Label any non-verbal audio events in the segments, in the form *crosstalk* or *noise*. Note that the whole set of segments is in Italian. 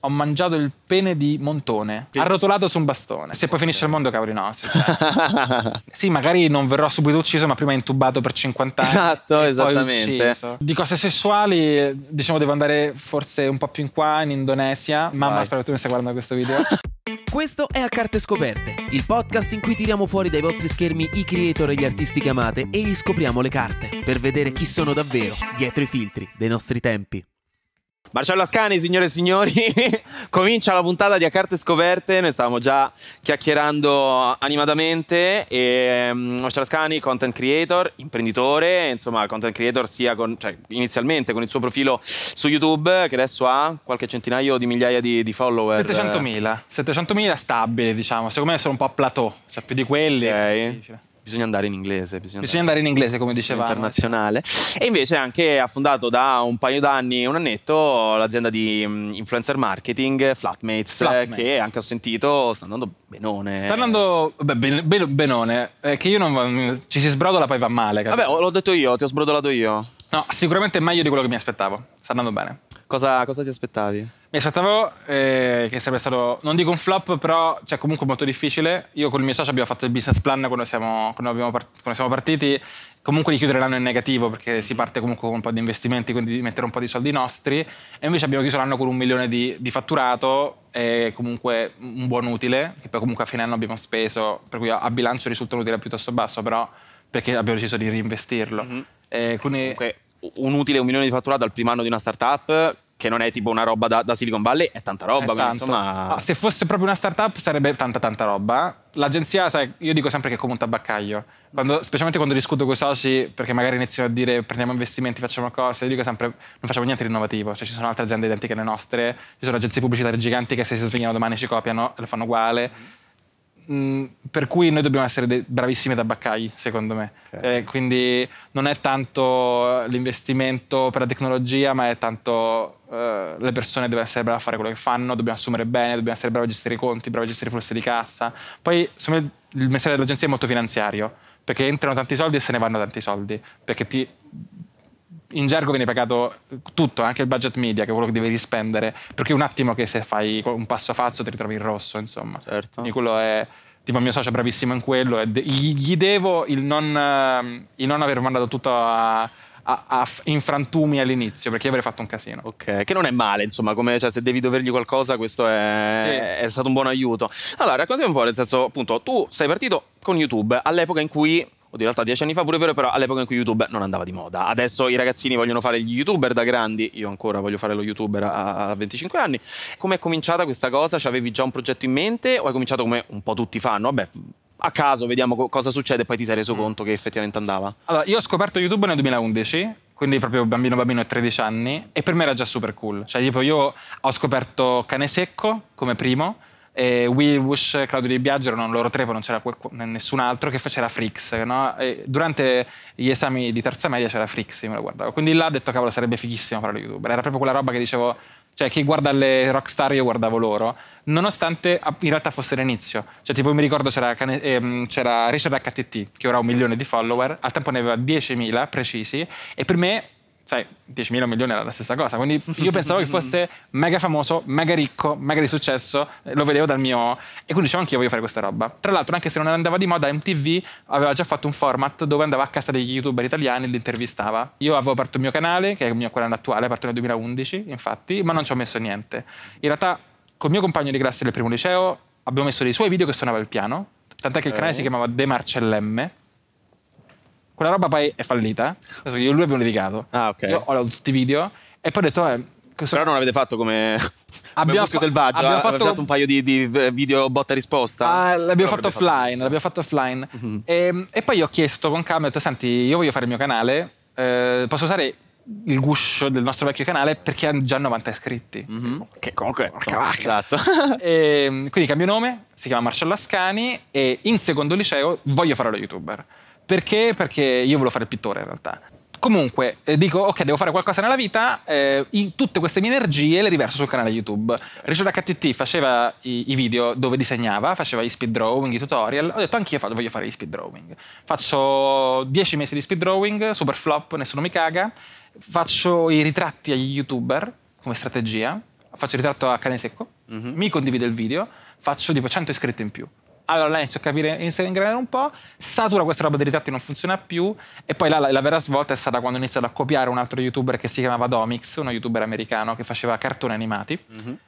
ho mangiato il pene di Montone, arrotolato su un bastone. Se poi finisce il mondo, cavoli nostri. Cioè. *laughs* sì, magari non verrò subito ucciso, ma prima intubato per 50 anni. Esatto, esattamente. Di cose sessuali, diciamo, devo andare forse un po' più in qua, in Indonesia. Mamma, Vai. spero che tu mi stai guardando questo video. *laughs* Questo è A Carte Scoperte, il podcast in cui tiriamo fuori dai vostri schermi i creator e gli artisti che amate e gli scopriamo le carte per vedere chi sono davvero dietro i filtri dei nostri tempi. Marcello Ascani, signore e signori, *laughs* comincia la puntata di A Carte Scoperte. Noi stavamo già chiacchierando animatamente. E, um, Marcello Ascani, content creator, imprenditore, insomma, content creator sia con, cioè, inizialmente con il suo profilo su YouTube, che adesso ha qualche centinaio di migliaia di, di follower. 700.000. 700.000 stabili, diciamo. Secondo me sono un po' a plateau. Cioè, più di quelli. è Ok. difficile. Bisogna andare in inglese. Bisogna, Bisogna andare in inglese, come dicevamo. internazionale. E invece anche ha fondato da un paio d'anni, un annetto, l'azienda di mm, influencer marketing Flatmates, Flatmates. eh, che anche ho sentito sta andando benone. Sta andando beh, ben- ben- benone, eh, che io non ci si sbrodola poi va male. capito? Vabbè, l'ho detto io, ti ho sbrodolato io. No, sicuramente è meglio di quello che mi aspettavo. Sta andando bene. Cosa, cosa ti aspettavi? Mi aspettavo eh, che sarebbe stato, non dico un flop, però cioè, comunque molto difficile. Io con il mio socio abbiamo fatto il business plan quando siamo, quando abbiamo part- quando siamo partiti. Comunque di chiudere l'anno in negativo perché si parte comunque con un po' di investimenti, quindi di mettere un po' di soldi nostri. E invece abbiamo chiuso l'anno con un milione di, di fatturato e comunque un buon utile, che poi comunque a fine anno abbiamo speso, per cui a bilancio risulta un utile piuttosto basso, però perché abbiamo deciso di reinvestirlo. Mhm. E quindi, Comunque, un utile, un milione di fatturato al primo anno di una startup, che non è tipo una roba da, da Silicon Valley, è tanta roba. È quindi, insomma, Ah, se fosse proprio una startup sarebbe tanta tanta roba. L'agenzia, sai, io dico sempre che è come un tabaccaio. Quando- specialmente quando discuto con i soci, perché magari iniziano a dire prendiamo investimenti, facciamo cose, io dico sempre non facciamo niente di innovativo. Cioè ci sono altre aziende identiche alle nostre, ci sono agenzie pubblicitarie giganti che se si svegliano domani ci copiano e lo fanno uguale. Mm, per cui noi dobbiamo essere dei bravissimi tabaccai, secondo me. Ok. Eh, quindi non è tanto l'investimento per la tecnologia, ma è tanto eh, le persone devono essere brave a fare quello che fanno, dobbiamo assumere bene, dobbiamo essere bravi a gestire i conti, bravi a gestire i flussi di cassa. Poi, secondo me, il mestiere dell'agenzia è molto finanziario, perché entrano tanti soldi e se ne vanno tanti soldi, perché ti, in gergo viene pagato tutto, anche il budget media, che è quello che devi rispendere, perché un attimo che se fai un passo falso ti ritrovi in rosso, insomma. Certo. Quindi quello è tipo il mio socio è bravissimo in quello e gli devo il non, ehm, il non aver mandato tutto a, a- a in frantumi all'inizio, perché io avrei fatto un casino. Ok, che non è male, insomma, come, cioè, se devi dovergli qualcosa, questo è, Sì. è stato un buon aiuto. Allora, raccontami un po', nel senso, appunto, tu sei partito con YouTube all'epoca in cui, oddio, in realtà dieci anni fa pure vero, però all'epoca in cui YouTube non andava di moda. Adesso i ragazzini vogliono fare gli YouTuber da grandi, io ancora voglio fare lo YouTuber a, a 25 anni. Come è cominciata questa cosa? Cioè, avevi già un progetto in mente o hai cominciato come un po' tutti fanno? Vabbè, a caso vediamo co- cosa succede e poi ti sei reso conto che effettivamente andava. Allora, io ho scoperto YouTube nel 2011, quindi proprio bambino bambino a 13 anni, e per me era già super cool. Cioè, tipo, io ho scoperto Cane Secco come primo, e Will Bush, Claudio Di Biagio erano loro tre, poi non c'era nessun altro che faceva Frix. No? Durante gli esami di terza media c'era Frix, io me lo guardavo. Quindi là ho detto, cavolo, sarebbe fighissimo fare lo youtuber. Era proprio quella roba che dicevo, cioè chi guarda le rockstar io guardavo loro, nonostante in realtà fosse l'inizio. Cioè tipo mi ricordo c'era, ehm, c'era Richard HTT, che ora ha un milione di follower, al tempo ne aveva 10.000 precisi, e per me sai, 10.000 un milione era la stessa cosa. Quindi io pensavo che fosse mega famoso, mega ricco, mega di successo, lo vedevo dal mio... E quindi dicevo anche io voglio fare questa roba. Tra l'altro, anche se non andava di moda, MTV aveva già fatto un format dove andava a casa degli youtuber italiani e li intervistava. Io avevo aperto il mio canale, che è il mio canale attuale, aperto nel 2011, infatti, ma non ci ho messo niente. In realtà, col mio compagno di classe del primo liceo, abbiamo messo dei suoi video che suonava il piano, tant'è che il canale si chiamava De Marcellemme. Quella roba poi è fallita. Adesso io e lui abbiamo litigato. Ah, ok. Io ho dato tutti i video e poi ho detto, eh, questo- Però non avete fatto come, *laughs* Abbiamo fa- selvaggio, abbiamo eh? Fatto- fatto un paio di, di video botta e risposta. Ah, l'abbiamo fatto offline, questo. l'abbiamo fatto offline. Mhm. e, e poi ho chiesto con calma, ho detto, senti, io voglio fare il mio canale, eh, posso usare il guscio del nostro vecchio canale perché ha già 90 iscritti. Mhm. Che comunque, esatto. *laughs* E, quindi cambio nome, si chiama Marcello Ascani e in secondo liceo voglio fare lo youtuber. Perché? Perché io volevo fare il pittore in realtà. Comunque, eh, dico, ok, devo fare qualcosa nella vita, eh, in tutte queste mie energie le riverso sul canale YouTube. Richard HTT faceva i, i video dove disegnava, faceva i speed drawing, i tutorial. Ho detto, anch'io fa- voglio fare i speed drawing. Faccio 10 mesi di speed drawing, super flop, nessuno mi caga. Faccio i ritratti agli YouTuber come strategia. faccio il ritratto a cane secco, Mhm. mi condivide il video, faccio tipo 100 iscritti in più. Allora lei inizia a capire, inizia a ingranare un po', satura questa roba dei ritratti non funziona più e poi la, la vera svolta è stata quando ho iniziato a copiare un altro youtuber che si chiamava Domix, uno youtuber americano che faceva cartoni animati.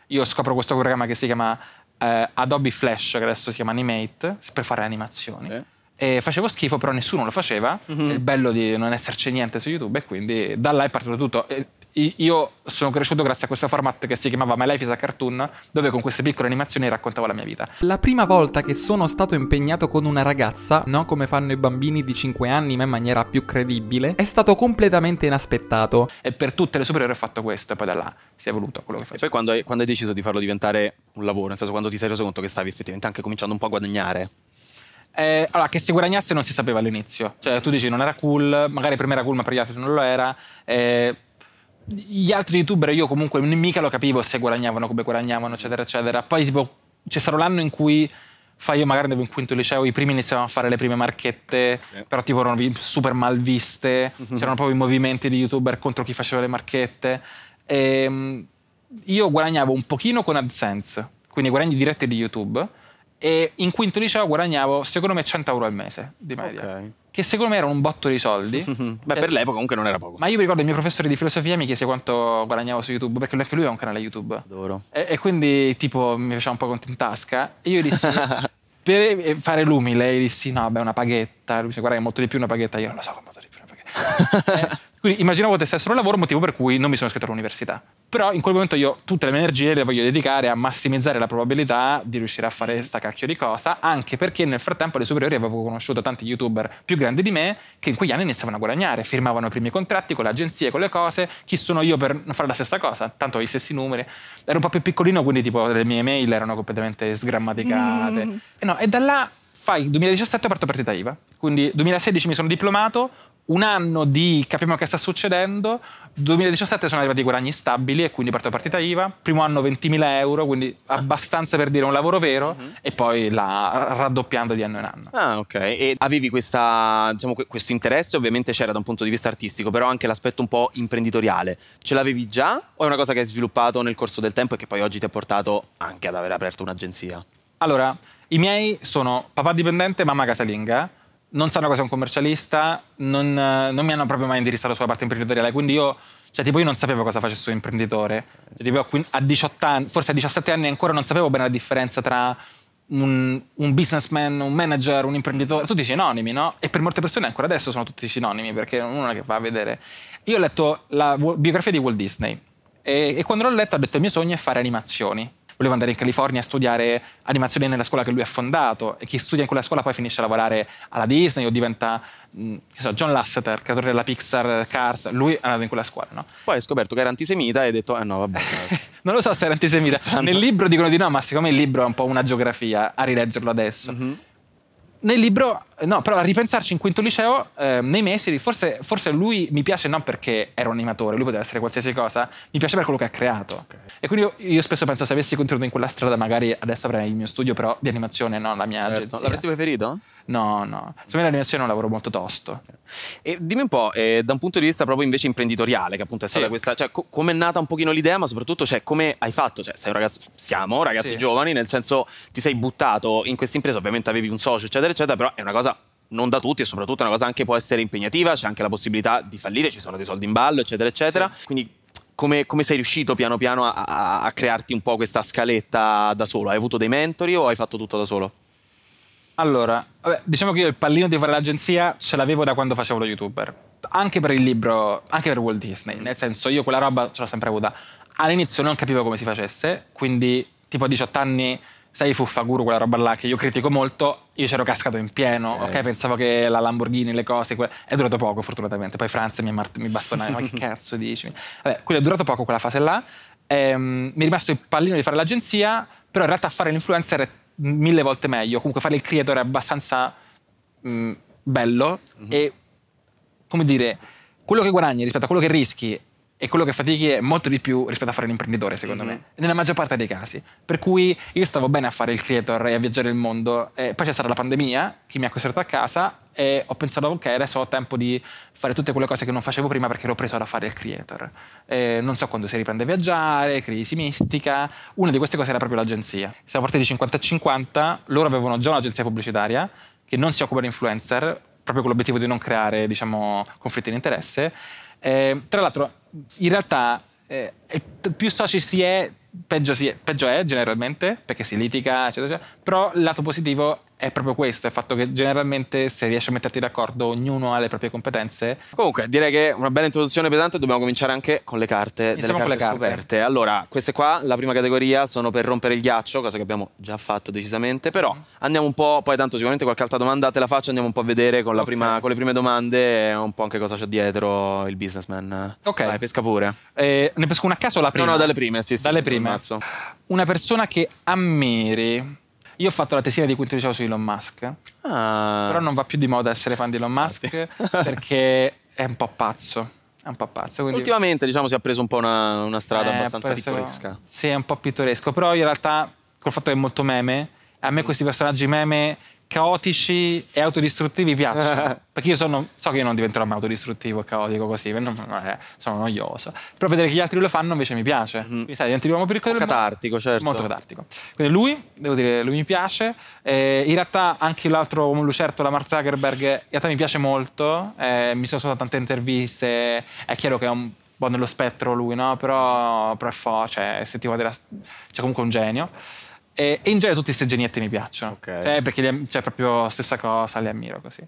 Io scopro questo programma che si chiama eh, Adobe Flash, che adesso si chiama Animate, per fare animazioni. Sì. E facevo schifo, però nessuno lo faceva. Mhm. Il bello di non esserci niente su YouTube e quindi da là è partito tutto. E io sono cresciuto grazie a questo format che si chiamava My Life is a Cartoon, dove con queste piccole animazioni raccontavo la mia vita. La prima volta che sono stato impegnato con una ragazza, non come fanno i bambini di 5 anni, ma in maniera più credibile, è stato completamente inaspettato. E per tutte le superiori ho fatto questo, e poi da là si è evoluto quello che E faccio. poi quando hai, quando hai deciso di farlo diventare un lavoro, nel senso quando ti sei reso conto che stavi effettivamente anche cominciando un po' a guadagnare. Eh, allora, che si guadagnasse non si sapeva all'inizio. Cioè, tu dici non era cool, magari per me era cool, ma per gli altri non lo era. Eh, gli altri youtuber io comunque mica lo capivo se guadagnavano come guadagnavano, eccetera, eccetera. Poi tipo c'è stato l'anno in cui fa io magari andavo in quinto liceo, i primi iniziavano a fare le prime marchette, Sì. però tipo erano super mal viste, c'erano proprio i movimenti di youtuber contro chi faceva le marchette. Ehm, io guadagnavo un pochino con AdSense, quindi guadagni diretti di YouTube, e in quinto liceo guadagnavo secondo me 100 euro al mese di media, Ok. Che secondo me erano un botto di soldi. *laughs* Beh, Eh, per l'epoca comunque non era poco. ma io mi ricordo il mio professore di filosofia mi chiese quanto guadagnavo su YouTube, perché anche lui ha un canale YouTube. Adoro. E, e quindi tipo mi faceva un po' conto in tasca. E io dissi, *laughs* per fare l'umile, gli dissi no, beh, una paghetta. Lui disse guarda che è molto di più una paghetta. Io lo so che è molto di più una paghetta. *laughs* Quindi immaginavo potesse essere un lavoro, motivo per cui non mi sono iscritto all'università. Però in quel momento io tutte le mie energie le voglio dedicare a massimizzare la probabilità di riuscire a fare sta cacchio di cosa, anche perché nel frattempo alle superiori avevo conosciuto tanti youtuber più grandi di me che in quegli anni iniziavano a guadagnare, firmavano i primi contratti con le agenzie, con le cose. Chi sono io per fare la stessa cosa? Tanto ho i stessi numeri. Ero un po' più piccolino, quindi tipo le mie mail erano completamente sgrammaticate. E, no, e da là fai 2017 ho aperto partita IVA, quindi 2016 mi sono diplomato, un anno di capiamo che sta succedendo, 2017 sono arrivati i guadagni stabili e quindi parto partita IVA, primo anno 20.000 euro, quindi abbastanza per dire un lavoro vero e poi la raddoppiando di anno in anno. Ah, ok. E avevi questa, diciamo, que- questo interesse, ovviamente c'era da un punto di vista artistico, però anche l'aspetto un po' imprenditoriale. Ce l'avevi già o è una cosa che hai sviluppato nel corso del tempo e che poi oggi ti ha portato anche ad aver aperto un'agenzia? Allora, i miei sono papà dipendente, mamma casalinga. Non sanno cosa è un commercialista, non, eh, non mi hanno proprio mai indirizzato sulla parte imprenditoriale. Quindi io, cioè, tipo, io non sapevo cosa facesse un imprenditore. Cioè, tipo, a quin- a 18 anni, forse a 17 anni ancora non sapevo bene la differenza tra un, un businessman, un manager, un imprenditore, tutti sinonimi, no? E per molte persone ancora adesso sono tutti sinonimi perché uno che va a vedere. Io ho letto la biografia di Walt Disney e, e quando l'ho letto ho detto il mio sogno è fare animazioni. Volevo andare in California a studiare animazioni nella scuola che lui ha fondato e chi studia in quella scuola poi finisce a lavorare alla Disney o diventa, mh, che so, John Lasseter, creatore della Pixar, Cars, lui è andato in quella scuola, no? Poi hai scoperto che era antisemita e hai detto, eh no, vabbè. *laughs* Non lo so se era antisemita. Nel libro dicono di no, ma secondo me il libro è un po' una geografia, a rileggerlo adesso. Mhm. Nel libro, no, però a ripensarci in quinto liceo, eh, nei mesi, forse, forse lui mi piace non perché era un animatore, lui poteva essere qualsiasi cosa, mi piace per quello che ha creato. E quindi io, io spesso penso se avessi continuato in quella strada, magari adesso avrei il mio studio, però di animazione, non la mia Certo. agenzia. L'avresti preferito? No, no. Secondo me l'animazione è un lavoro molto tosto. E dimmi un po', eh, da un punto di vista proprio invece imprenditoriale, che appunto è stata Sì. questa, cioè co- come è nata un pochino l'idea, ma soprattutto cioè, come hai fatto, cioè sei un ragazzo, siamo ragazzi Sì. giovani, nel senso ti sei buttato in questa impresa, ovviamente avevi un socio, eccetera, eccetera, però è una cosa non da tutti e soprattutto è una cosa anche può essere impegnativa, c'è anche la possibilità di fallire, ci sono dei soldi in ballo, eccetera, eccetera. Quindi come, come sei riuscito piano piano a, a- a crearti un po' questa scaletta da solo? Hai avuto dei mentori o hai fatto tutto da solo? Allora, vabbè, diciamo che io il pallino di fare l'agenzia ce l'avevo da quando facevo lo youtuber. Anche per il libro, anche per Walt Disney. Nel senso, io quella roba ce l'ho sempre avuta. All'inizio non capivo come si facesse, quindi tipo a 18 anni, sai, Fuffaguru, quella roba là che io critico molto, io c'ero cascato in pieno, Ok. ok? Pensavo che la Lamborghini, le cose, que- è durato poco fortunatamente. Poi Franz mi, mart- mi bastonava, ma che *laughs* cazzo dici? Vabbè, quindi è durato poco quella fase là. Ehm, mi è rimasto il pallino di fare l'agenzia, però in realtà fare l'influencer è mille volte meglio. Comunque fare il creator è abbastanza mh, bello e, come dire, quello che guadagni rispetto a quello che rischi e quello che fatichi è molto di più rispetto a fare l'imprenditore, secondo Mhm. me, nella maggior parte dei casi. Per cui io stavo bene a fare il creator e a viaggiare il mondo, e poi c'è stata la pandemia che mi ha costretto a casa e ho pensato, ok, adesso ho tempo di fare tutte quelle cose che non facevo prima perché ero preso da fare il creator. Eh, non so quando si riprende a viaggiare, crisi mistica, una di queste cose era proprio l'agenzia. Siamo partiti 50 e 50, loro avevano già un'agenzia pubblicitaria che non si occupa di influencer, proprio con l'obiettivo di non creare diciamo, conflitti di interesse. Eh, tra l'altro, in realtà, eh, più soci si è, peggio, si è, peggio è generalmente, perché si litiga, eccetera, eccetera. Però il lato positivo è proprio questo, è il fatto che generalmente se riesci a metterti d'accordo, ognuno ha le proprie competenze. Comunque, direi che una bella introduzione pesante. Dobbiamo cominciare anche con le carte delle Iniziamo carte, con le carte. scoperte. Allora, queste qua, la prima categoria, sono per rompere il ghiaccio, cosa che abbiamo già fatto decisamente. Però Mm. andiamo un po', poi tanto sicuramente qualche altra domanda te la faccio, andiamo un po' a vedere con, la Ok. prima- con le prime domande un po' anche cosa c'è dietro il businessman. Ok. Vai, pesca pure. Eh, ne pesco una a caso o la prima? No, no, dalle prime, sì, sì. Dalle prime. Una persona che ammiri. Io ho fatto la tesina di cui ti dicevo su Elon Musk. Ah. Però non va più di moda essere fan di Elon Musk *laughs* perché è un po' pazzo. È un po' pazzo. Quindi... Ultimamente, diciamo, si è preso un po' una, una strada Eh, abbastanza preso- pittoresca. Sì, è un po' pittoresco. Però in realtà, col fatto che è molto meme, a Mm. me questi personaggi meme caotici e autodistruttivi piacciono. *laughs* perché io sono, so che io non diventerò mai autodistruttivo e caotico così, non- eh, sono noioso. Però vedere che gli altri lo fanno invece mi piace. Quindi, sai, diventi l'uomo più ricco del mondo. Catartico, certo. Molto catartico. Quindi lui, devo dire, lui mi piace. Eh, in realtà anche l'altro uomo lucerto, la Mark Zuckerberg, in realtà mi piace molto. Eh, mi sono stato tante interviste. È chiaro che è un po' nello spettro lui, no? Però, però è fo- cioè, se ti c'è comunque un genio. E, e in genere tutti questi genietti mi piacciono. Ok. Cioè, perché am- cioè, proprio stessa cosa, li ammiro così.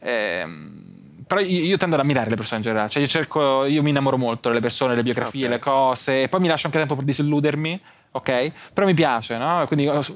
Ehm, però io, io tendo ad ammirare le persone in generale. Cioè, io cerco, io mi innamoro molto delle persone, le biografie, Ok. le cose, e poi mi lascio anche tempo per disilludermi. Ok? Però mi piace, no? Quindi, ho- che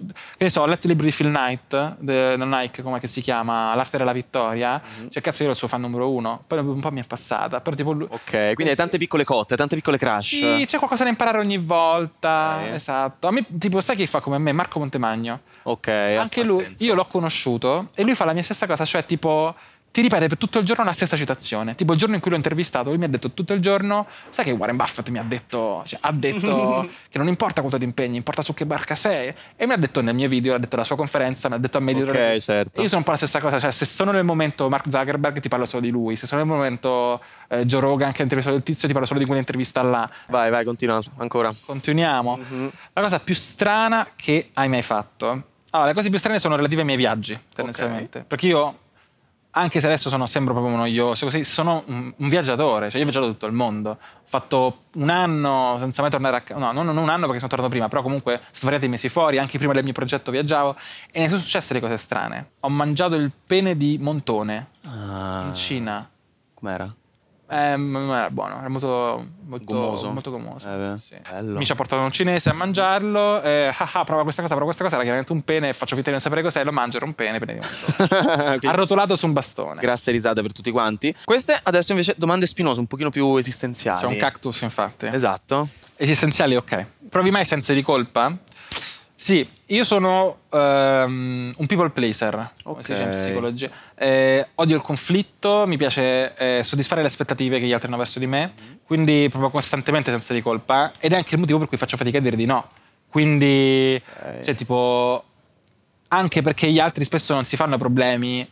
ne so, ho letto il libro di Phil Knight, de- del Nike, come che si chiama? L'arte della vittoria. Cioè, cazzo, io ero il suo fan numero uno. Poi un po' mi è passata. Però, tipo, lui- Ok, quindi hai tante piccole cotte, tante piccole crash. sì, c'è qualcosa da imparare ogni volta. Ok. Esatto. A me, tipo, sai chi fa come me? Marco Montemagno. Ok, Anche lui, senso. io l'ho conosciuto e lui fa la mia stessa cosa, cioè tipo ti ripete per tutto il giorno la stessa citazione. Tipo il giorno in cui l'ho intervistato, lui mi ha detto tutto il giorno, sai che Warren Buffett mi ha detto, cioè, ha detto *laughs* che non importa quanto ti impegni, importa su che barca sei. E mi ha detto nel mio video, ha detto alla sua conferenza, mi ha detto a me di Ok, certo. Io sono un po' la stessa cosa, cioè se sono nel momento Mark Zuckerberg ti parlo solo di lui, se sono nel momento eh, Joe Rogan che ha intervistato il tizio ti parlo solo di quell'intervista là. Vai, vai, continua ancora. Continuiamo. Mhm. La cosa più strana che hai mai fatto? Allora, le cose più strane sono relative ai miei viaggi, tendenzialmente. Perché io, anche se adesso sono, sembro proprio noioso, così, sono un, un viaggiatore. Cioè, io ho viaggiato tutto il mondo. Ho fatto un anno senza mai tornare a casa. No, non, non un anno perché sono tornato prima, però comunque svariati mesi fuori. Anche prima del mio progetto viaggiavo. E ne sono successe le cose strane. Ho mangiato il pene di Montone Ah, in Cina. Com'era? Eh, non era buono, era molto, molto Gommoso? Molto gommoso. Eh, sì. Mi ci ha portato un cinese a mangiarlo. Eh, ah, ah, prova questa cosa, prova questa cosa. Era chiaramente un pene. Faccio finta di non sapere cos'è. Lo mangio, era un pene. pene. *laughs* Quindi, Arrotolato su un bastone. Grasse risate per tutti quanti. Queste adesso invece domande spinose, un pochino più esistenziali. C'è un cactus, infatti. Esatto. Esistenziali, ok. Provi mai sensi di colpa? Sì, io sono ehm, un people pleaser, come Ok. si dice in psicologia. Eh, odio il conflitto, mi piace eh, soddisfare le aspettative che gli altri hanno verso di me, quindi proprio costantemente senza di colpa. Ed è anche il motivo per cui faccio fatica a dire di no. Quindi, Ok. cioè, tipo, anche perché gli altri spesso non si fanno problemi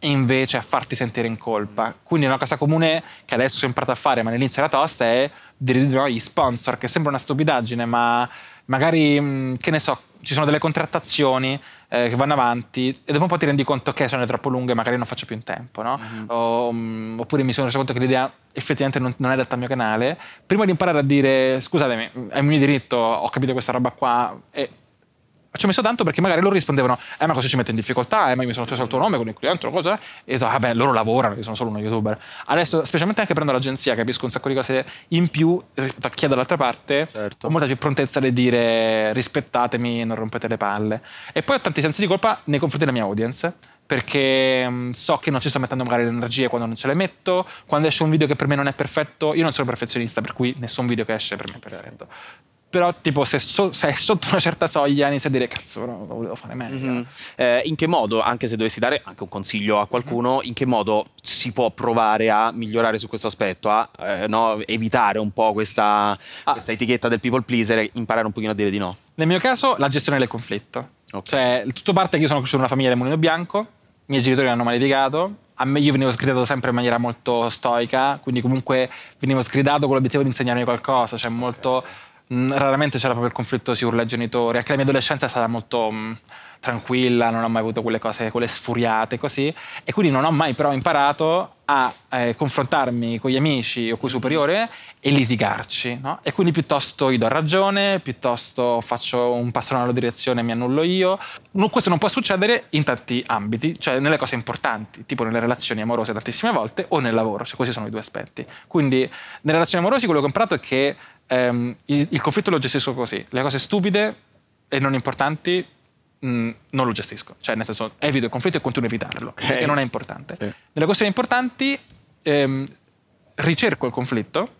invece a farti sentire in colpa. Quindi una cosa comune che adesso ho imparato a fare, ma all'inizio era tosta, è dire di no agli sponsor, che sembra una stupidaggine, ma magari, mh, che ne so, ci sono delle contrattazioni eh, che vanno avanti e dopo un po' ti rendi conto che sono troppo lunghe, magari non faccio più in tempo, no? O, mh, oppure mi sono reso conto che l'idea effettivamente non, non è adatta al mio canale. Prima di imparare a dire, scusatemi, è un mio diritto, ho capito questa roba qua, e ci ho messo tanto perché magari loro rispondevano, eh ma cosa ci metto in difficoltà, eh ma io mi sono preso il tuo nome con il cliente, cosa? E ho detto, vabbè, loro lavorano, io sono solo uno youtuber. Adesso, specialmente anche prendo l'agenzia, capisco un sacco di cose in più rispetto a chi è dall'altra parte, Certo. ho molta più prontezza di dire rispettatemi, non rompete le palle. E poi ho tanti sensi di colpa nei confronti della mia audience. Perché mh, so che non ci sto mettendo magari le energie quando non ce le metto. Quando esce un video che per me non è perfetto, io non sono perfezionista, per cui nessun video che esce per me è perfetto però tipo se, so- se è sotto una certa soglia inizio a dire cazzo però lo volevo fare meglio. Mhm. Eh, in che modo, anche se dovessi dare anche un consiglio a qualcuno, in che modo si può provare a migliorare su questo aspetto, a eh, no, evitare un po' questa, Ah. questa etichetta del people pleaser e imparare un pochino a dire di no? Nel mio caso la gestione del conflitto. Ok. Cioè, tutto parte che io sono cresciuto in una famiglia del mulino bianco, i miei genitori hanno mai litigato, a me io venivo sgridato sempre in maniera molto stoica, quindi comunque venivo sgridato con l'obiettivo di insegnarmi qualcosa, cioè molto... mh, raramente c'era proprio il conflitto si urla ai genitori, anche la mia adolescenza è stata molto mh, tranquilla, non ho mai avuto quelle cose, quelle sfuriate così, e quindi non ho mai però imparato a eh, confrontarmi con gli amici o con i superiori e litigarci, no? E quindi piuttosto gli do ragione, piuttosto faccio un passo nella direzione e mi annullo io. Questo non può succedere in tanti ambiti, cioè nelle cose importanti, tipo nelle relazioni amorose tantissime volte o nel lavoro, cioè questi sono i due aspetti. Quindi nelle relazioni amorose quello che ho imparato è che ehm, il, il conflitto lo gestisco così, le cose stupide e non importanti mh, non lo gestisco, cioè nel senso evito il conflitto e continuo a evitarlo, perché non è importante. Sì. Nelle questioni importanti ehm, ricerco il conflitto,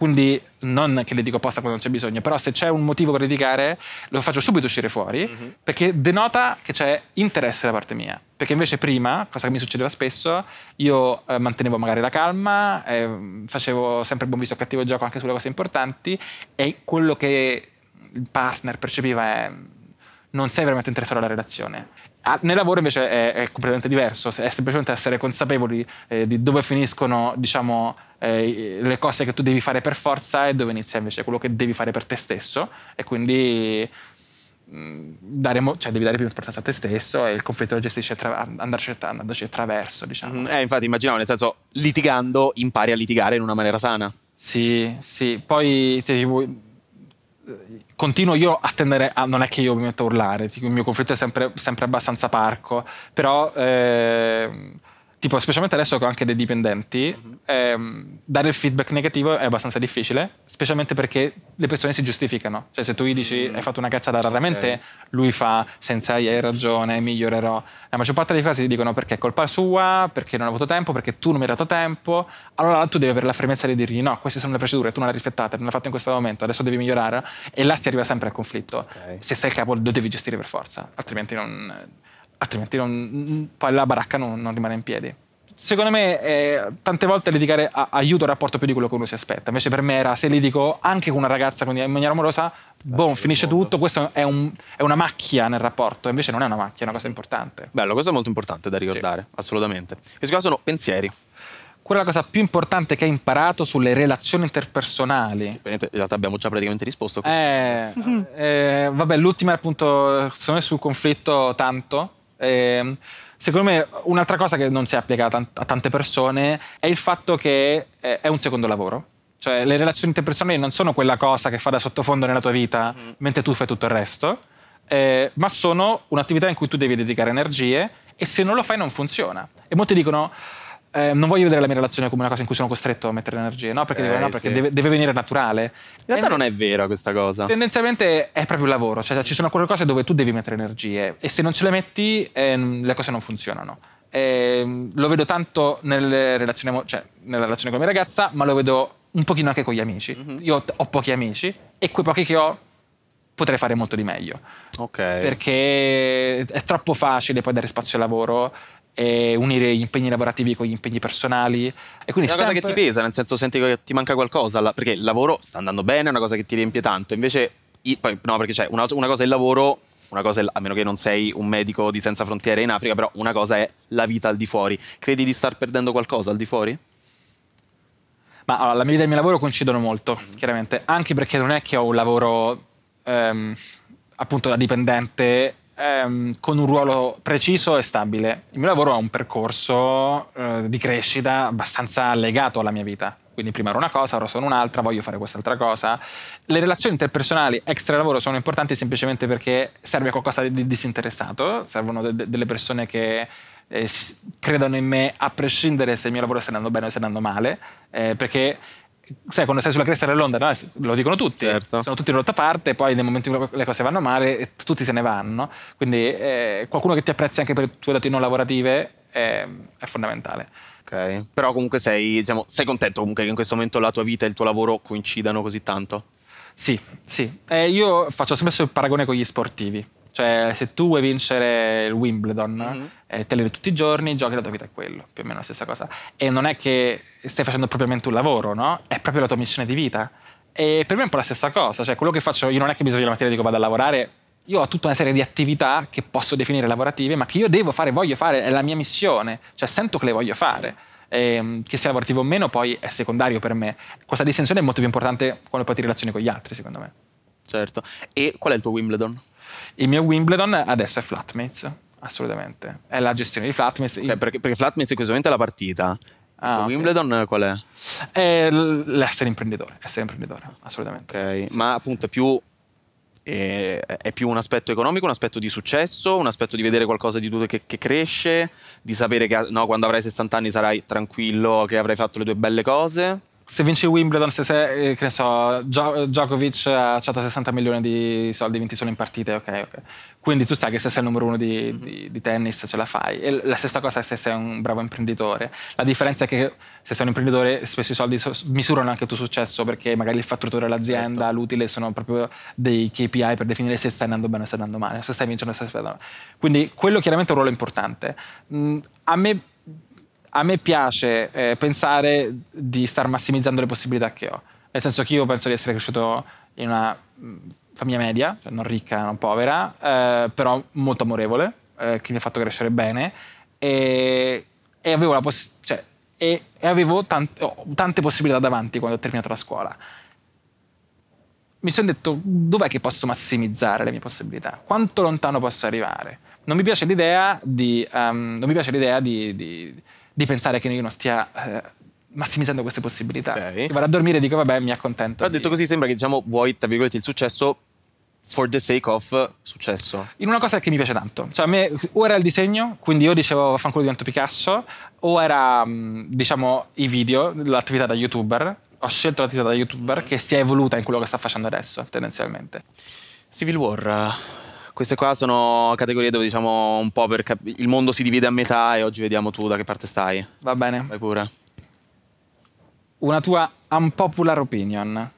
quindi non che le dico apposta quando non c'è bisogno, però se c'è un motivo per litigare lo faccio subito uscire fuori perché denota che c'è interesse da parte mia. Perché invece prima, cosa che mi succedeva spesso, io eh, mantenevo magari la calma, eh, facevo sempre buon viso cattivo gioco anche sulle cose importanti e quello che il partner percepiva è non sei veramente interessato alla relazione. Ah, Nel lavoro invece è, è completamente diverso, è semplicemente essere consapevoli eh, di dove finiscono diciamo, eh, le cose che tu devi fare per forza e dove inizia invece quello che devi fare per te stesso e quindi dare mo- cioè, devi dare più importanza a te stesso e il conflitto lo gestisci attra- andarci, andandoci attraverso. Diciamo. Mhm. Eh, infatti immaginavo, nel senso, litigando impari a litigare in una maniera sana. Sì, sì, poi ti- continuo io a tendere a, non è che io mi metto a urlare, il mio conflitto è sempre, sempre abbastanza parco, però ehm, tipo specialmente adesso che ho anche dei dipendenti, ehm, dare il feedback negativo è abbastanza difficile, specialmente perché le persone si giustificano, cioè se tu gli dici hai fatto una cazzata raramente, lui fa senza hai ragione, migliorerò. La maggior parte dei casi ti dicono perché è colpa sua, perché non ho avuto tempo, perché tu non mi hai dato tempo. Allora tu devi avere la fermezza di dirgli no, queste sono le procedure, tu non le hai rispettate, non le hai fatte in questo momento, adesso devi migliorare. E là si arriva sempre al conflitto. Ok. Se sei il capo lo devi gestire per forza, altrimenti non, altrimenti non- poi la baracca non, non rimane in piedi. Secondo me eh, tante volte litigare a- aiuta il rapporto più di quello che uno si aspetta. Invece per me era se litigo anche con una ragazza quindi in maniera amorosa, boh, finisce tutto, questo è, un- è una macchia nel rapporto, invece non è una macchia, è una cosa importante. Bello, è molto importante da ricordare, assolutamente. Questi qua sono pensieri. Quella è la cosa più importante che hai imparato sulle relazioni interpersonali. In realtà abbiamo già praticamente risposto. Eh, *laughs* eh, vabbè, l'ultima appunto, secondo me sul conflitto tanto. Eh, secondo me un'altra cosa che non si applica a, tan- a tante persone è il fatto che eh, è un secondo lavoro. Cioè le relazioni interpersonali non sono quella cosa che fa da sottofondo nella tua vita mentre tu fai tutto il resto, eh, ma sono un'attività in cui tu devi dedicare energie e se non lo fai non funziona. E molti dicono... eh, non voglio vedere la mia relazione come una cosa in cui sono costretto a mettere energie, no? Perché, dicono, no, perché sì. deve, deve venire naturale. In realtà non è vera questa cosa. Tendenzialmente è proprio il lavoro, cioè ci sono alcune cose dove tu devi mettere energie e se non ce le metti ehm, le cose non funzionano. Ehm, lo vedo tanto nelle relazioni, cioè, nella relazione con la mia ragazza, ma lo vedo un pochino anche con gli amici. Io ho, pochi amici e quei pochi che ho potrei fare molto di meglio Ok. perché è troppo facile poi dare spazio al lavoro e unire gli impegni lavorativi con gli impegni personali e È quindi una cosa che sempre- ti pesa, nel senso senti che ti manca qualcosa, perché il lavoro sta andando bene, è una cosa che ti riempie tanto, invece, no, perché c'è una, una cosa è il lavoro, una cosa è, a meno che non sei un medico di senza frontiere in Africa, però una cosa è la vita al di fuori. Credi di star perdendo qualcosa al di fuori? Ma allora, la mia vita e il mio lavoro coincidono molto, chiaramente, anche perché non è che ho un lavoro ehm, appunto da dipendente ehm, con un ruolo preciso e stabile. Il mio lavoro ha un percorso eh, di crescita abbastanza legato alla mia vita. Quindi prima ero una cosa, ora sono un'altra, voglio fare quest'altra cosa. Le relazioni interpersonali extra lavoro sono importanti semplicemente perché serve qualcosa di disinteressato, servono de- de- delle persone che eh, credono in me a prescindere se il mio lavoro sta andando bene o sta andando male, eh, perché sai, quando sei sulla cresta dell'onda, no? lo dicono tutti, Certo. sono tutti rotta parte, poi nel momento in cui le cose vanno male, eh, tutti se ne vanno. Quindi eh, qualcuno che ti apprezzi anche per le tue doti non lavorative è, è fondamentale. Ok. Però comunque sei, diciamo, sei contento comunque che in questo momento la tua vita e il tuo lavoro coincidano così tanto? Sì, sì. Eh, io faccio spesso il paragone con gli sportivi. Cioè, se tu vuoi vincere il Wimbledon, Mhm. eh, te le tutti i giorni, giochi la tua vita è quello, più o meno la stessa cosa. E non è che stai facendo propriamente un lavoro, no? È proprio la tua missione di vita. E per me è un po' la stessa cosa. Cioè, quello che faccio io non è che bisogna la mattina e dico vado a lavorare. Io ho tutta una serie di attività che posso definire lavorative, ma che io devo fare, voglio fare, è la mia missione. Cioè, sento che le voglio fare. Ehm, che sia lavorativo o meno, poi è secondario per me. Questa distinzione è molto più importante quando poi ti relazioni con gli altri, secondo me. Certo. E qual è il tuo Wimbledon? Il mio Wimbledon adesso è Flatmates, assolutamente. È la gestione di Flatmates. Cioè, perché, perché Flatmates in questo momento è la partita. Il Ah. Wimbledon qual è? È l'essere imprenditore, essere imprenditore, assolutamente. Ok, ma appunto è più, è più un aspetto economico, un aspetto di successo, un aspetto di vedere qualcosa di tuo che, che cresce, di sapere che no, quando avrai 60 anni sarai tranquillo, che avrai fatto le tue belle cose. Se vinci Wimbledon, se sei, eh, che ne so, Djokovic ha 160 milioni di soldi vinti solo in partite, ok, ok. Quindi tu sai che se sei il numero uno di, di- di tennis ce la fai. E la stessa cosa se sei un bravo imprenditore. La differenza è che se sei un imprenditore spesso i soldi so- misurano anche il tuo successo perché magari il fatturatore dell'azienda, l'utile sono proprio dei KPI per definire se stai andando bene o stai andando male, se stai vincendo o se stai andando male. Quindi quello chiaramente è un ruolo importante. Mm, a me a me piace eh, pensare di star massimizzando le possibilità che ho. Nel senso che io penso di essere cresciuto in una mh, famiglia media, cioè non ricca, non povera, eh, però molto amorevole, eh, che mi ha fatto crescere bene e, e avevo, poss- cioè, e- e avevo tante, ho tante possibilità davanti quando ho terminato la scuola. Mi sono detto dov'è che posso massimizzare le mie possibilità? Quanto lontano posso arrivare? Non mi piace l'idea di, ehm, di, di- di pensare che io non stia eh, massimizzando queste possibilità. Ok. Che vado a dormire e dico vabbè mi accontento. Però di- detto così sembra che diciamo vuoi, tra virgolette, il successo for the sake of successo. in una cosa che mi piace tanto. Cioè, a me o era il disegno, quindi io dicevo vaffanculo divento Picasso, o era, mh, diciamo, i video, l'attività da youtuber. Ho scelto l'attività da youtuber che si è evoluta in quello che sta facendo adesso, tendenzialmente. Civil War. Queste qua sono categorie dove diciamo un po' per cap- il mondo si divide a metà e oggi vediamo tu da che parte stai. Va bene? Vai pure. Una tua unpopular opinion.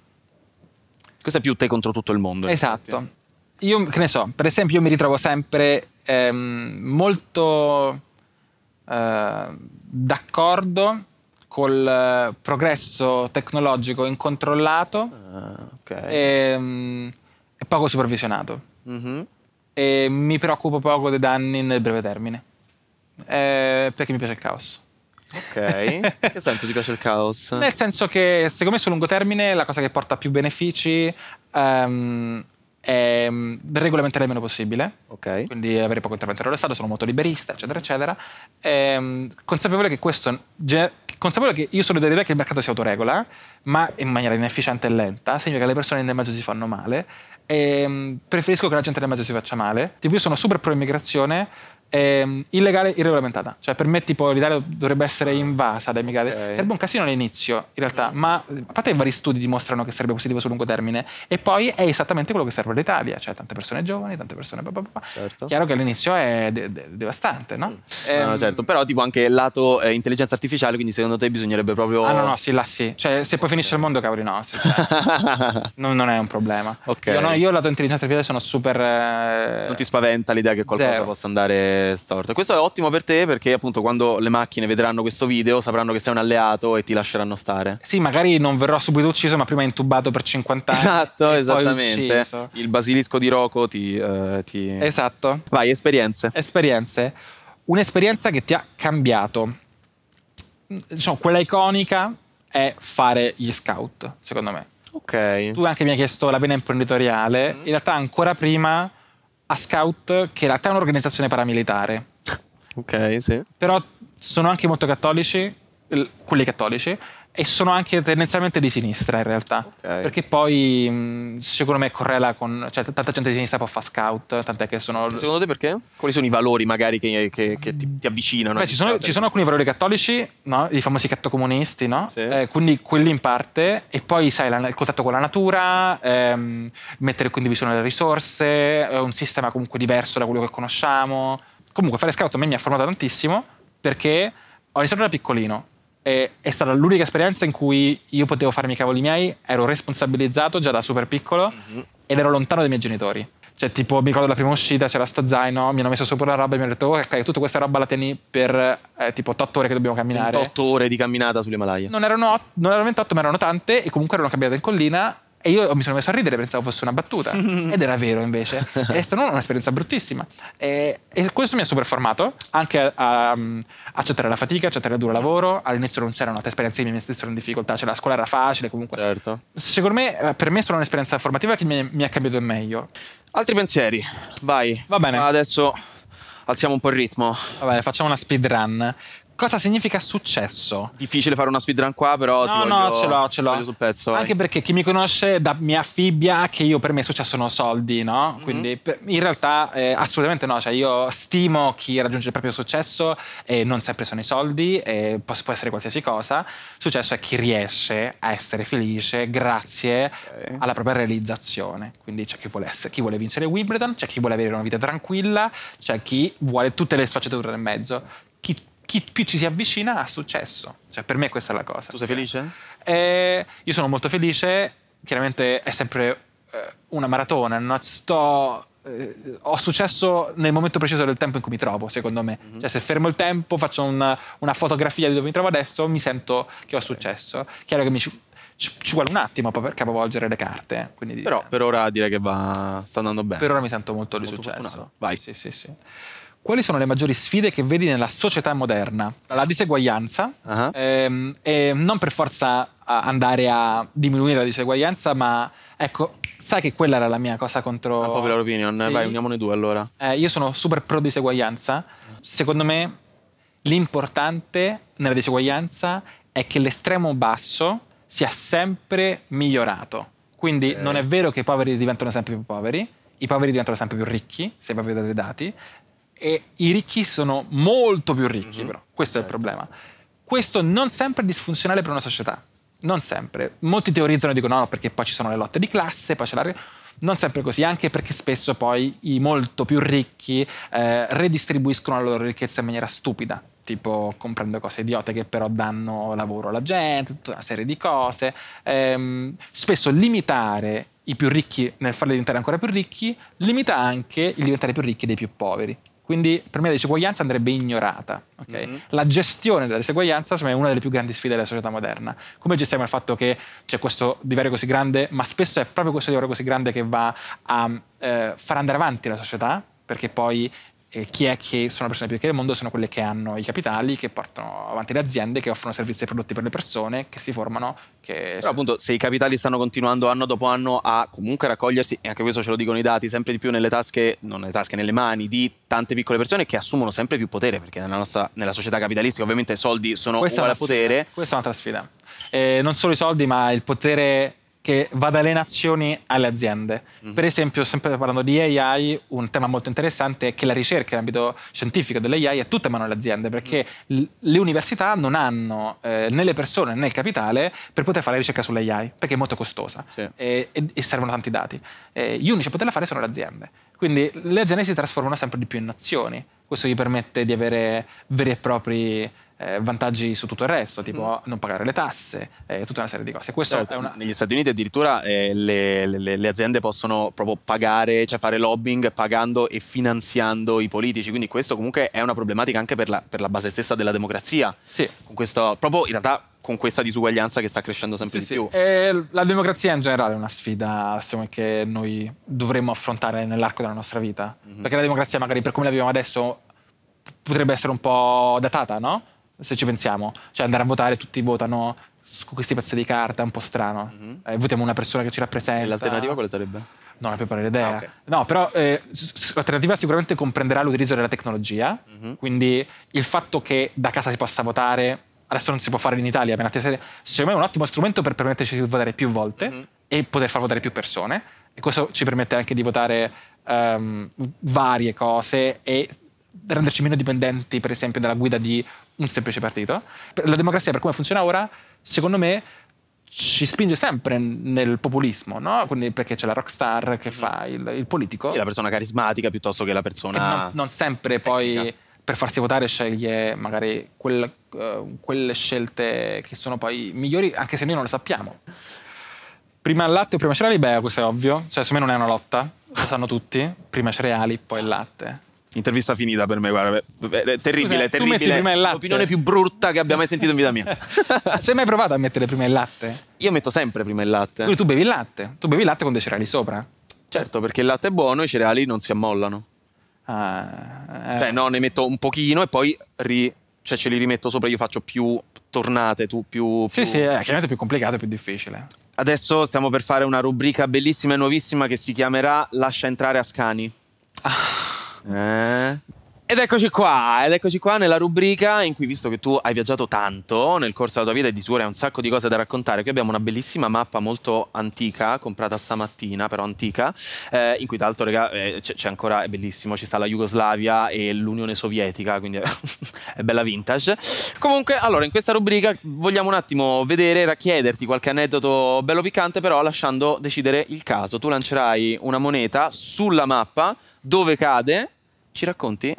Questo è più te contro tutto il mondo. Esatto. Io, che ne so, per esempio, io mi ritrovo sempre ehm, molto eh, d'accordo col progresso tecnologico incontrollato Ah, ok. e, e poco supervisionato. Mhm. E mi preoccupo poco dei danni nel breve termine. Eh, perché mi piace il caos. Ok. In che senso ti piace il caos? *laughs* Nel senso che secondo me sul lungo termine la cosa che porta più benefici ehm, è mm, regolamentare il meno possibile, Ok. quindi avere poco intervento dello Stato, sono molto liberista, eccetera, eccetera. Ehm, consapevole che questo. Consapevole che io sono dell'idea che il mercato si autoregola, ma in maniera inefficiente e lenta, significa che le persone nel mezzo si fanno male. E, preferisco che la gente nel mezzo si faccia male. Tipo, io sono super pro immigrazione. Ehm, illegale irregolamentata cioè per me tipo l'Italia dovrebbe essere invasa da immigrati Ok. sarebbe un casino all'inizio in realtà ma a parte che vari studi dimostrano che sarebbe positivo sul lungo termine e poi è esattamente quello che serve all'Italia cioè tante persone giovani tante persone. Certo. chiaro che all'inizio è de- de- devastante no? No, Ehm, certo, però tipo anche il lato eh, intelligenza artificiale, quindi secondo te bisognerebbe proprio... Ah no, no, sì, là sì. Cioè, se poi finisce il mondo, cavoli, no. sì, cioè, *laughs* non, non è un problema. Ok. Io, no, io lato intelligenza artificiale sono super... eh, Non ti spaventa l'idea che qualcosa Zero. possa andare storto. Questo è ottimo per te perché appunto quando le macchine vedranno questo video sapranno che sei un alleato e ti lasceranno stare. Sì, magari non verrò subito ucciso, ma prima intubato per 50 anni. Esatto, esattamente. Il basilisco di Rocco ti... eh, ti- Esatto. Vai, esperienze. Esperienze. Un'esperienza che ti ha cambiato. Diciamo, quella iconica è fare gli scout, secondo me. Ok. Tu anche mi hai chiesto la vena imprenditoriale, in realtà ancora prima a Scout, che in realtà è un'organizzazione paramilitare, Ok, sì. però sono anche molto cattolici, quelli cattolici, e sono anche tendenzialmente di sinistra in realtà, Ok. perché poi mh, secondo me correla con, cioè tanta gente di sinistra può fare Scout, tant'è che sono... Secondo te perché? Quali sono i valori magari che, che- che ti, ti avvicinano? Beh, ci, sono, ci sono alcuni valori cattolici, no? i famosi cattocomunisti, no? Sì. Eh, quindi quelli in parte, e poi sai la- il contatto con la natura, ehm, mettere in condivisione le risorse, eh, un sistema comunque diverso da quello che conosciamo. Comunque fare scout a me mi ha formato tantissimo perché ho iniziato da piccolino, E è stata l'unica esperienza in cui io potevo farmi i cavoli miei, ero responsabilizzato già da super piccolo ed ero lontano dai miei genitori. Cioè, tipo, mi ricordo la prima uscita, c'era sto zaino, mi hanno messo sopra la roba e mi hanno detto, "Oh, ok, tutta questa roba la tieni per eh, tipo 8 ore che dobbiamo camminare. 28 ore di camminata sull'Himalaya. Non erano, non erano 28, ma erano tante e comunque erano camminate in collina e io mi sono messo a ridere, pensavo fosse una battuta. *laughs* Ed era vero invece. Ed è stata un'esperienza bruttissima. E, e questo mi ha super formato, anche a, a, um, accettare la fatica, accettare il duro lavoro. All'inizio non c'erano altre esperienze mi stessero in difficoltà, cioè la scuola era facile comunque. Certo. Secondo me, eh, per me è stata un'esperienza formativa che mi, mi ha cambiato in meglio. Altri pensieri? Vai. Va bene. Adesso alziamo un po' il ritmo. Va bene, facciamo una speedrun. Cosa significa successo? Difficile fare una speedrun qua, però ti No, voglio, no, ce l'ho, ce l'ho. sul pezzo. vai. Anche perché chi mi conosce da, mi affibbia che io per me successo sono soldi, no? Mhm. Quindi per- in realtà eh, assolutamente no, cioè io stimo chi raggiunge il proprio successo e non sempre sono i soldi, e può, può essere qualsiasi cosa. Successo è chi riesce a essere felice grazie Ok. alla propria realizzazione. Quindi c'è chi vuole, essere, chi vuole vincere Wimbledon, c'è chi vuole avere una vita tranquilla, c'è chi vuole tutte le sfaccettature nel mezzo. Chi, chi più ci si avvicina ha successo. Cioè, per me questa è la cosa. Tu sei felice? Eh, io sono molto felice, chiaramente è sempre eh, una maratona, non sto... eh, ho successo nel momento preciso del tempo in cui mi trovo, secondo me. Mhm. Cioè, se fermo il tempo, faccio una, una fotografia di dove mi trovo adesso, mi sento che ho successo. Chiaro che mi ci, ci- ci vuole un attimo per capovolgere le carte. Però per ora direi che va, sta andando bene. per ora mi sento molto di successo. fortunato. Vai. Sì, sì, sì. Quali sono le maggiori sfide che vedi nella società moderna? La diseguaglianza, Ah. ehm, e non per forza andare a diminuire la diseguaglianza, ma ecco, sai che quella era la mia cosa contro... Una popular opinion, Sì. vai, uniamone due allora. Eh, io sono super pro diseguaglianza. Secondo me l'importante nella diseguaglianza è che l'estremo basso sia sempre migliorato. Quindi Ok. non è vero che i poveri diventano sempre più poveri, i poveri diventano sempre più ricchi, se proprio vedete i dati, e i ricchi sono molto più ricchi, Mhm. però. Questo Certo. è il problema. Questo non sempre è disfunzionale per una società. Non sempre. Molti teorizzano e dicono no, perché poi ci sono le lotte di classe, poi c'è la... Non sempre così, anche perché spesso poi i molto più ricchi eh, redistribuiscono la loro ricchezza in maniera stupida, tipo comprando cose idiote che però danno lavoro alla gente, tutta una serie di cose. Ehm, spesso limitare i più ricchi nel farli diventare ancora più ricchi limita anche il diventare più ricchi dei più poveri. Quindi per me la diseguaglianza andrebbe ignorata. ok? Mhm. La gestione della diseguaglianza me, è una delle più grandi sfide della società moderna. Come gestiamo il fatto che c'è questo divario così grande, ma spesso è proprio questo divario così grande che va a eh, far andare avanti la società, perché poi eh, chi è che sono le persone più ricche del mondo sono quelle che hanno i capitali, che portano avanti le aziende, che offrono servizi e prodotti per le persone, che si formano, che Però appunto se i capitali stanno continuando anno dopo anno a comunque raccogliersi, e anche questo ce lo dicono i dati, sempre di più nelle tasche, non nelle tasche, nelle mani di tante piccole persone che assumono sempre più potere, perché nella, nostra, nella società capitalistica ovviamente i soldi sono Questa è uguali a potere. Questa è un'altra sfida. Eh, non solo i soldi, ma il potere che va dalle nazioni alle aziende. Mhm. Per esempio, sempre parlando di AI, un tema molto interessante è che la ricerca in ambito scientifico dell'AI è tutta in mano alle aziende, perché Mhm. l- le università non hanno eh, né le persone né il capitale per poter fare ricerca sull'AI, perché è molto costosa Sì. e, e- e servono tanti dati. Eh, gli unici a poterla fare sono le aziende. Quindi le aziende si trasformano sempre di più in nazioni. Questo gli permette di avere veri e propri eh, vantaggi su tutto il resto, tipo non pagare le tasse, eh, tutta una serie di cose. Questo Certo, è una... Negli Stati Uniti addirittura eh, le, le- le aziende possono proprio pagare, cioè fare lobbying pagando e finanziando i politici, quindi questo comunque è una problematica anche per la, per la base stessa della democrazia, Sì. con questo, proprio in realtà con questa disuguaglianza che sta crescendo sempre Sì, di sì. più. E la democrazia in generale è una sfida me, che noi dovremmo affrontare nell'arco della nostra vita. Mhm. Perché la democrazia, magari per come la viviamo adesso, potrebbe essere un po' datata, no? Se ci pensiamo. Cioè andare a votare, tutti votano su questi pezzi di carta, è un po' strano. Mhm. Eh, votiamo una persona che ci rappresenta. E l'alternativa quale sarebbe? Non ho più pari idea. Ah, ok. No, però eh, l'alternativa sicuramente comprenderà l'utilizzo della tecnologia. Mhm. Quindi il fatto che da casa si possa votare, adesso non si può fare in Italia, altre serie, secondo me è un ottimo strumento per permetterci di votare più volte Mhm. e poter far votare più persone. E questo ci permette anche di votare ehm, varie cose e renderci meno dipendenti, per esempio, dalla guida di un semplice partito. La democrazia, per come funziona ora, secondo me ci spinge sempre nel populismo, no? Quindi perché c'è la rockstar che fa il, il politico Sì, la persona carismatica piuttosto che la persona... non, non sempre poi tecnica. per farsi votare sceglie magari quel- eh, quelle scelte che sono poi migliori, anche se noi non le sappiamo. Prima il latte o prima cereali? Beh, questo è ovvio. Cioè, secondo me non è una lotta, lo sanno tutti. Prima cereali, poi il latte. Intervista finita per me, guarda. Terribile, Scusa, tu terribile. metti prima il latte? L'opinione più brutta che abbia mai sentito in vita mia. *laughs* Hai mai provato a mettere prima il latte? Io metto sempre prima il latte. Quindi tu bevi il latte. Tu bevi il latte con dei cereali sopra. Certo, perché il latte è buono, i cereali non si ammollano. Ah, eh. Cioè, no, ne metto un pochino e poi ri- cioè, ce li rimetto sopra. Io faccio più tornate, tu più. Sì, più- sì, è chiaramente più complicato e più difficile. Adesso stiamo per fare una rubrica bellissima e nuovissima che si chiamerà Lascia entrare Ascani. Eh? Ed eccoci qua, ed eccoci qua nella rubrica in cui, visto che tu hai viaggiato tanto nel corso della tua vita e di sicuro hai un sacco di cose da raccontare, qui abbiamo una bellissima mappa molto antica, comprata stamattina, però antica, eh, in cui tra l'altro, raga, eh, c'è, c'è ancora, è bellissimo, ci sta la Jugoslavia e l'Unione Sovietica, quindi *laughs* è, bella vintage. Comunque, allora, in questa rubrica vogliamo un attimo vedere, racchiederti qualche aneddoto bello piccante, però lasciando decidere il caso. Tu lancerai una moneta sulla mappa, dove cade, ci racconti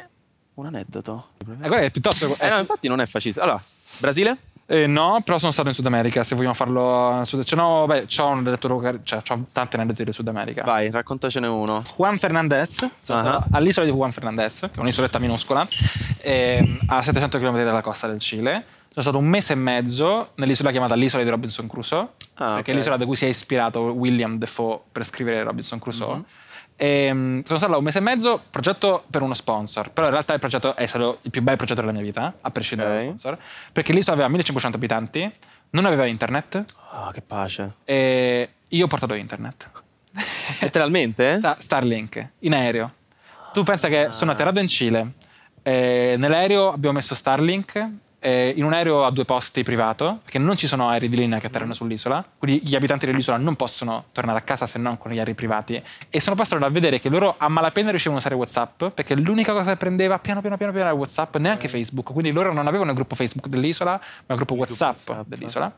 un aneddoto. Eh, guarda, è piuttosto. Eh no, infatti non è facile. Allora, Brasile? Eh, no, però sono stato in Sud America. Se vogliamo farlo. in Sud- Cioè, no, beh, c'ho un aneddoto. Cioè, c'ho tanti aneddoti del Sud America. Vai, raccontacene uno. Juan Fernandez, sono stato all'isola di Juan Fernandez, che è un'isoletta minuscola, ehm, a 700 km dalla costa del Cile. Sono stato un mese e mezzo nell'isola chiamata l'isola di Robinson Crusoe, Ah, perché ok. è l'isola da cui si è ispirato William Defoe per scrivere Robinson Crusoe. Mhm. Ehm, sono stato là un mese e mezzo, progetto per uno sponsor, però in realtà il progetto è stato il più bel progetto della mia vita, a prescindere Ok. dallo sponsor, perché l'isola aveva 1500 abitanti, non aveva internet Ah, che pace. e io ho portato internet. Letteralmente? *laughs* Sta- Starlink in aereo. Tu pensa che sono atterrato in Cile. eh, nell'aereo abbiamo messo Starlink. Eh, in un aereo a due posti privato, perché non ci sono aerei di linea che atterrano sull'isola, quindi gli abitanti dell'isola non possono tornare a casa se non con gli aerei privati. E sono passato da vedere che loro a malapena riuscivano a usare WhatsApp, perché l'unica cosa che prendeva piano piano piano piano era WhatsApp, neanche Facebook. Quindi loro non avevano il gruppo Facebook dell'isola, ma il gruppo WhatsApp, WhatsApp. dell'isola.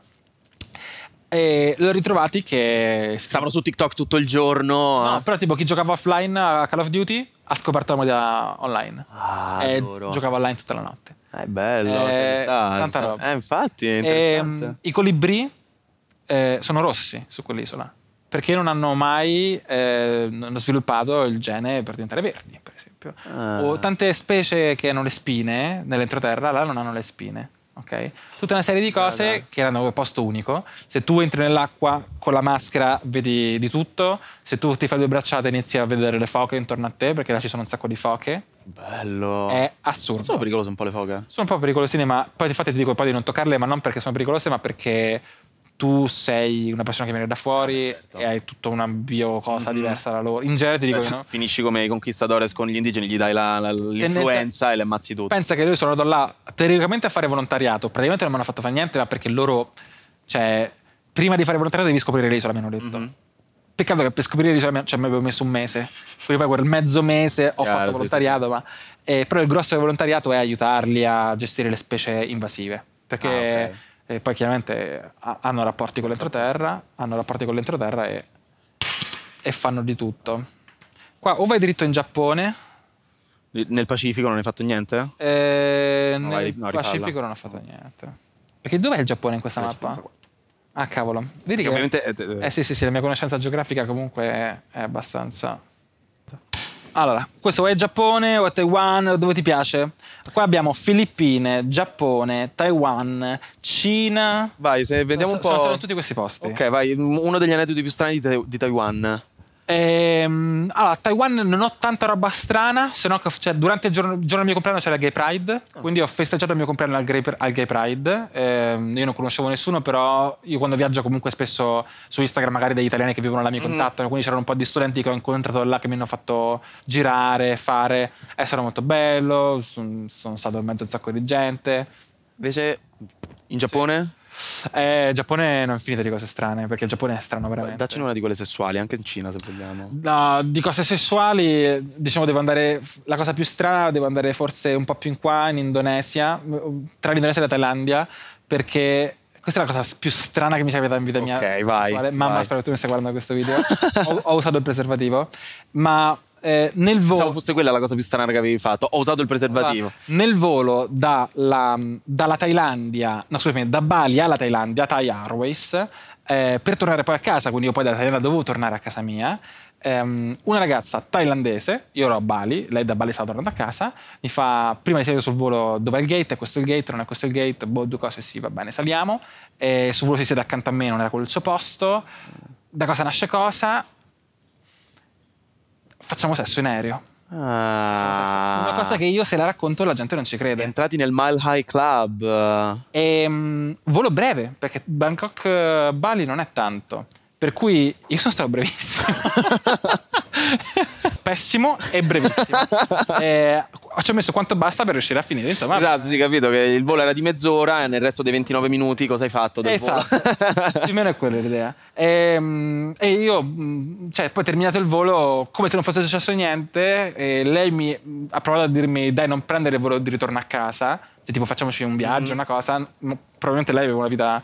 E li ho ritrovati che Stavano su TikTok tutto il giorno. No, ah. però tipo chi giocava offline a Call of Duty ha scoperto la modalità online. Ah, e loro. giocava online tutta la notte. Eh, bello. Eh, cioè, ci sta, tanta roba. Eh, infatti, è interessante. mm, I colibrì eh, sono rossi su quell'isola perché non hanno mai eh, non sviluppato il gene per diventare verdi, per esempio. Ah. O tante specie che hanno le spine nell'entroterra, là non hanno le spine. ok? Tutta una serie di cose dai. che erano posto unico. Se tu entri nell'acqua con la maschera vedi di tutto, se tu ti fai due bracciate inizi a vedere le foche intorno a te perché là ci sono un sacco di foche. Bello. È assurdo. sono pericolose un po' le foche? Sono un po' pericolosine, ma poi infatti ti dico poi di non toccarle, ma non perché sono pericolose, ma perché tu sei una persona che viene da fuori certo. e hai tutta una bio cosa Mhm. diversa da loro. In genere ti dico che no. Finisci come i conquistadores con gli indigeni, gli dai la- la- l'influenza e le ammazzi tutte. Pensa che io sono andato là teoricamente a fare volontariato, praticamente non mi hanno fatto fare niente, ma perché loro, cioè, prima di fare volontariato devi scoprire l'isola, mi hanno detto. Mhm. Peccato che per scoprire mi- cioè, mi avevo messo un mese, quindi poi quel mezzo mese ho Chiaro, fatto sì, volontariato, ma eh, però il grosso del volontariato è aiutarli a gestire le specie invasive, perché Ah, ok. eh, poi chiaramente ha- hanno rapporti con l'entroterra, hanno rapporti con l'entroterra e, e fanno di tutto. Qua o vai dritto in Giappone, Nel Pacifico non hai fatto niente? eh, No, nel vai- no. Pacifico non ho fatto niente. Perché dov'è il Giappone in questa mappa? Ah, cavolo. Vedi che... ovviamente... eh, Eh sì, sì, sì, la mia conoscenza geografica comunque è, è abbastanza... Allora, questo o è Giappone o è Taiwan, dove ti piace? Qua abbiamo Filippine, Giappone, Taiwan, Cina. Vai, se vediamo un Sono- Sono po'... stato in tutti questi posti. Ok, vai, uno degli aneddoti più strani di, di Taiwan. Ehm, allora, a Taiwan non ho tanta roba strana, se no che- cioè, durante il giorno, il giorno del mio compleanno c'era Gay Pride, quindi ho festeggiato il mio compleanno al Gay, al Gay Pride. Ehm, io non conoscevo nessuno, però io quando viaggio comunque spesso su Instagram magari degli italiani che vivono là mi Mhm. contattano, quindi c'erano un po' di studenti che ho incontrato là che mi hanno fatto girare, fare. È stato molto bello, son- sono stato in mezzo a un sacco di gente. Invece, in Giappone? Eh, Giappone non è finita di cose strane, perché il Giappone è strano veramente. Daccene una di quelle sessuali, anche in Cina se vogliamo. No, di cose sessuali, diciamo, devo andare. La cosa più strana, devo andare forse un po' più in qua, in Indonesia, tra l'Indonesia e la Thailandia, perché questa è la cosa più strana che mi sia capitata in vita mia. Ok, vai. Mamma, vai. spero che tu mi stai guardando questo video. ho, ho usato il preservativo, ma eh, nel Pensavo volo... fosse quella la cosa più strana che avevi fatto. Ho usato il preservativo. Nel volo dalla, dalla Thailandia, no scusami, da Bali alla Thailandia, Thai Airways, eh, per tornare poi a casa, quindi io poi dalla Thailandia dovevo tornare a casa mia, ehm, una ragazza thailandese, io ero a Bali, lei da Bali stava tornando a casa, mi fa, prima di salire sul volo, dov'è il gate? È questo il gate? Non è questo il gate? Boh, due cose, sì, va bene, saliamo. E sul volo si siede accanto a me, non era quello il suo posto. Da cosa nasce cosa? Facciamo sesso in aereo. Ah. Una cosa che io se la racconto la gente non ci crede. Entrati nel Mile High Club. E, mm, volo breve, perché Bangkok-Bali non è tanto. Per cui io sono stato brevissimo. *laughs* Pessimo e brevissimo. *laughs* E ci ho messo quanto basta per riuscire a finire. Insomma, Esatto, sì, capito che il volo era di mezz'ora e nel resto dei 29 minuti cosa hai fatto del Esatto, più o meno è quella l'idea. E, mm, e io, mm, cioè, poi terminato il volo, come se non fosse successo niente, e lei mi ha provato a dirmi: Dai, non prendere il volo di ritorno a casa, cioè, tipo, facciamoci un viaggio, una cosa. Probabilmente lei aveva una vita.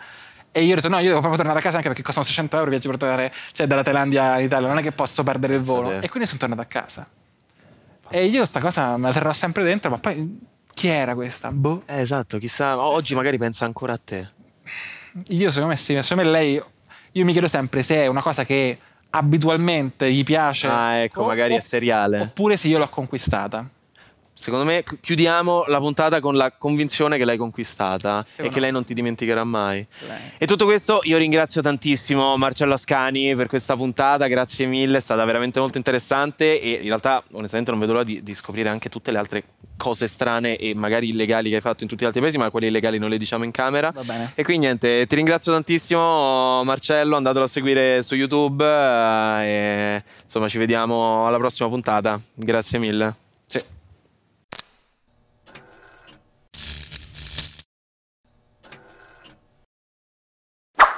E io ho detto: No, io devo proprio tornare a casa anche perché costano 600 euro viaggi per tornare cioè, dalla Thailandia in Italia, non è che posso perdere il volo. te. E quindi sono tornato a casa. E io sta cosa me la terrò sempre dentro, ma poi chi era questa? Boh. Eh, esatto, chissà, oggi magari pensa ancora a te. Io secondo me sì, secondo me lei, io mi chiedo sempre se è una cosa che abitualmente gli piace. Ah, ecco, o- magari è seriale. Oppure se io l'ho conquistata. Secondo me chi- chiudiamo la puntata con la convinzione che l'hai conquistata Sì, e che lei non ti dimenticherà mai. Lei. E tutto questo io ringrazio tantissimo Marcello Ascani per questa puntata, grazie mille, è stata veramente molto interessante e in realtà onestamente non vedo l'ora di, di scoprire anche tutte le altre cose strane e magari illegali che hai fatto in tutti gli altri paesi, ma quelle illegali non le diciamo in camera. Va bene. E quindi niente, ti ringrazio tantissimo Marcello, andatelo a seguire su YouTube eh, e insomma ci vediamo alla prossima puntata. Grazie mille. Sì.